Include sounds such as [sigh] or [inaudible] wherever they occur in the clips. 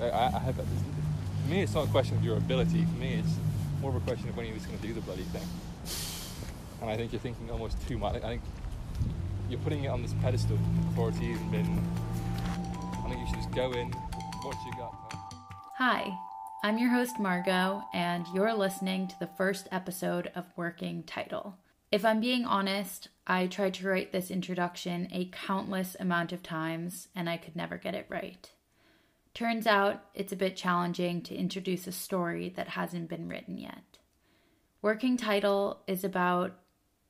I, I, for me, it's not a question of your ability. For me, it's more of a question of when you're just going to do the bloody thing. And I think you're thinking almost too much. I think you're putting it on this pedestal before it's even been. I think you should just go in, watch your gut. Hi, I'm your host, Margot, and you're listening to the first episode of Working Title. If I'm being honest, I tried to write this introduction a countless amount of times and I could never get it right. Turns out it's a bit challenging to introduce a story that hasn't been written yet. Working Title is about,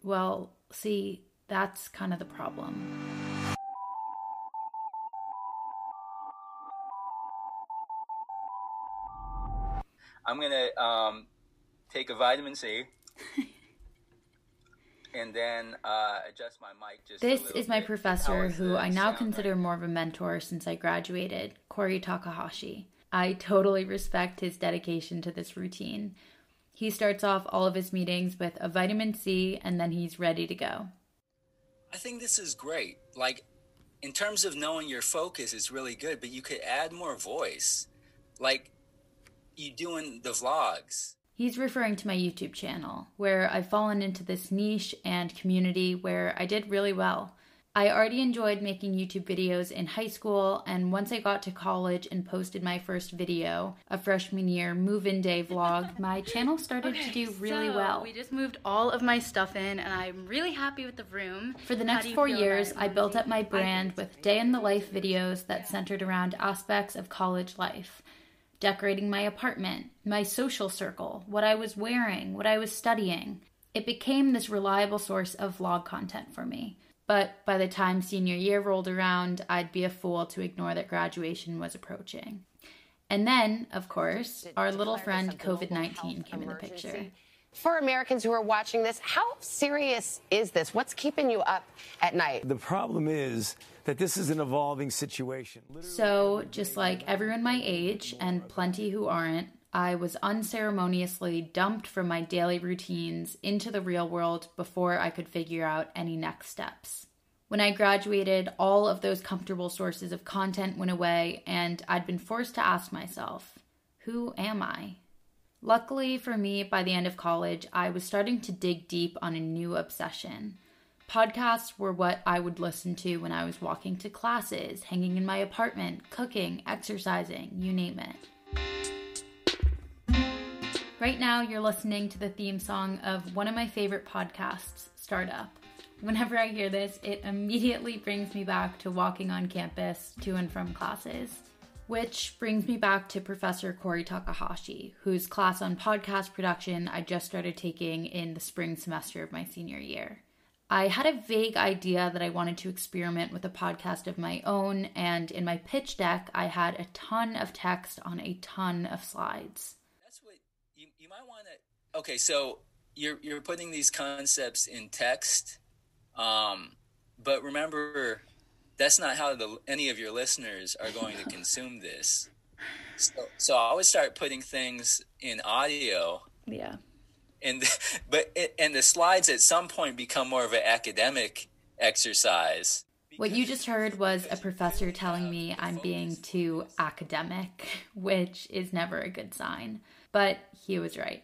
well, see, that's kind of the problem. I'm gonna um, take a vitamin C [laughs] and then uh, adjust my mic just. This little is my bit. professor, who I now consider right? more of a mentor since I graduated, Corey Takahashi. I totally respect his dedication to this routine. He starts off all of his meetings with a vitamin C and then he's ready to go. I think this is great. Like, in terms of knowing your focus, it's really good, but you could add more voice, like you doing the vlogs. He's referring to my YouTube channel, where I've fallen into this niche and community where I did really well. I already enjoyed making YouTube videos in high school, and once I got to college and posted my first video, a freshman year move in day vlog, [laughs] my channel started to do really so well. We just moved all of my stuff in, and I'm really happy with the room. For the next four years, I built up my brand with day in the life videos that centered around aspects of college life. Decorating my apartment, my social circle, what I was wearing, what I was studying. It became this reliable source of vlog content for me. But by the time senior year rolled around, I'd be a fool to ignore that graduation was approaching. And then, of course, our little friend COVID 19 came in the picture. For Americans who are watching this, how serious is this? What's keeping you up at night? The problem is that this is an evolving situation. So, just like everyone my age and plenty who aren't, I was unceremoniously dumped from my daily routines into the real world before I could figure out any next steps. When I graduated, all of those comfortable sources of content went away, and I'd been forced to ask myself, who am I? Luckily for me, by the end of college, I was starting to dig deep on a new obsession. Podcasts were what I would listen to when I was walking to classes, hanging in my apartment, cooking, exercising, you name it. Right now, you're listening to the theme song of one of my favorite podcasts, Startup. Whenever I hear this, it immediately brings me back to walking on campus to and from classes. Which brings me back to Professor Corey Takahashi, whose class on podcast production I just started taking in the spring semester of my senior year. I had a vague idea that I wanted to experiment with a podcast of my own, and in my pitch deck, I had a ton of text on a ton of slides. That's what you, you might want to. Okay, so you're you're putting these concepts in text, um, but remember, that's not how the any of your listeners are going to [laughs] consume this. So, so I always start putting things in audio, Yeah. and [laughs] but it, and the slides at some point become more of an academic exercise. What you just heard was a professor telling me I'm being too academic, [laughs] which is never a good sign. But he was right.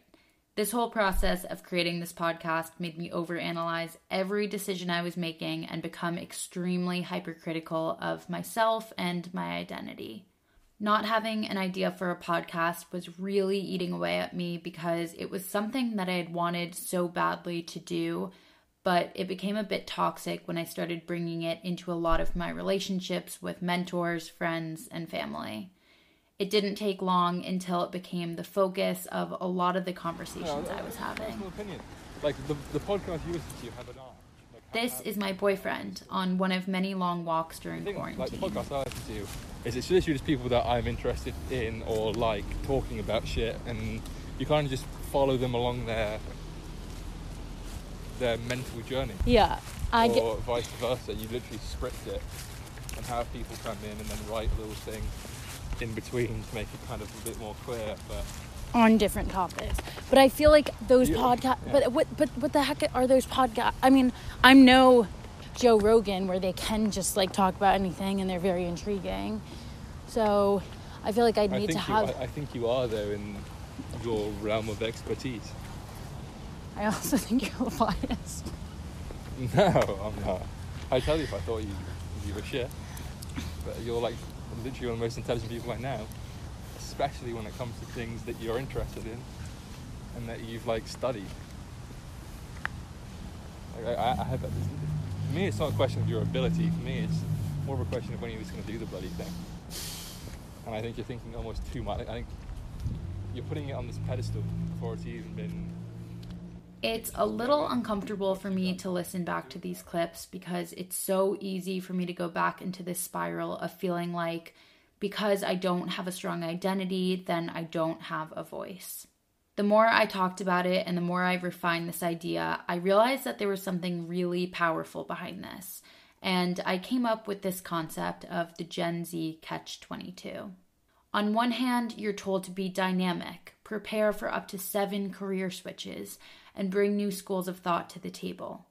This whole process of creating this podcast made me overanalyze every decision I was making and become extremely hypercritical of myself and my identity. Not having an idea for a podcast was really eating away at me because it was something that I had wanted so badly to do, but it became a bit toxic when I started bringing it into a lot of my relationships with mentors, friends, and family. It didn't take long until it became the focus of a lot of the conversations I was having. Like the, the podcast you listen to have an arc. Like, This is my boyfriend on one of many long walks during thing, like the podcast I listen to is it's literally just people that I'm interested in or like talking about shit, and you kind of just follow them along their their mental journey. Yeah, I or get. vice versa. You literally script it and have people come in and then write a little thing in between to make it kind of a bit more clear. But on different topics. But I feel like those Yeah, podcasts. yeah. But what? But what the heck are those podcasts? I mean, I'm no Joe Rogan where they can just like talk about anything and they're very intriguing. So I feel like I I need to you, have. I, I think you are though in your realm of expertise. I also [laughs] think you're biased. No, I'm not. I tell you if I thought you you were shit. But you're like literally one of the most intelligent people I know, especially when it comes to things that you're interested in and that you've like studied. Like, I, I have that. For me, it's not a question of your ability. For me, it's more of a question of when you're just going to do the bloody thing. And I think you're thinking almost too much. I think you're putting it on this pedestal before it's even been It's a little uncomfortable for me to listen back to these clips because it's so easy for me to go back into this spiral of feeling like because I don't have a strong identity, then I don't have a voice. The more I talked about it and the more I refined this idea, I realized that there was something really powerful behind this. And I came up with this concept of the Gen Z catch 22. On one hand, you're told to be dynamic, prepare for up to seven career switches, and bring new schools of thought to the table.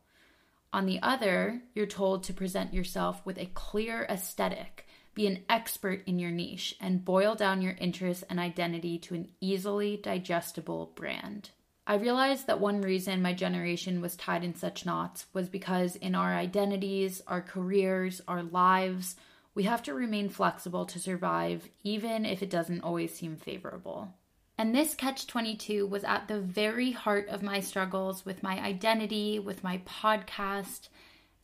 On the other, you're told to present yourself with a clear aesthetic, be an expert in your niche, and boil down your interests and identity to an easily digestible brand. I realized that one reason my generation was tied in such knots was because in our identities, our careers, our lives, we have to remain flexible to survive, even if it doesn't always seem favorable. And this catch 22 was at the very heart of my struggles with my identity, with my podcast.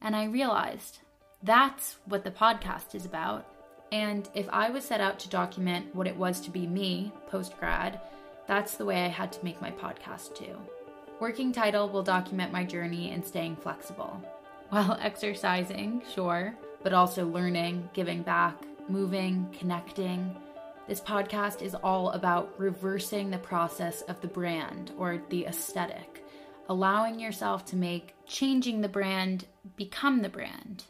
And I realized that's what the podcast is about. And if I was set out to document what it was to be me post grad, that's the way I had to make my podcast too. Working Title will document my journey in staying flexible. While [laughs] exercising, sure, but also learning, giving back, moving, connecting. This podcast is all about reversing the process of the brand or the aesthetic, allowing yourself to make changing the brand become the brand.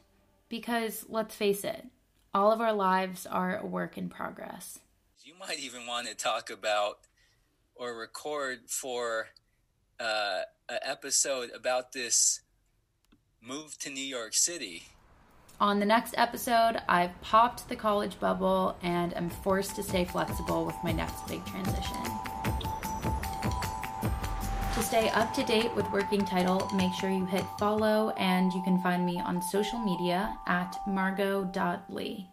Because let's face it, all of our lives are a work in progress. You might even want to talk about or record for uh, an episode about this move to New York City. On the next episode, I've popped the college bubble and am forced to stay flexible with my next big transition. To stay up to date with Working Title, make sure you hit follow and you can find me on social media at margot.lee.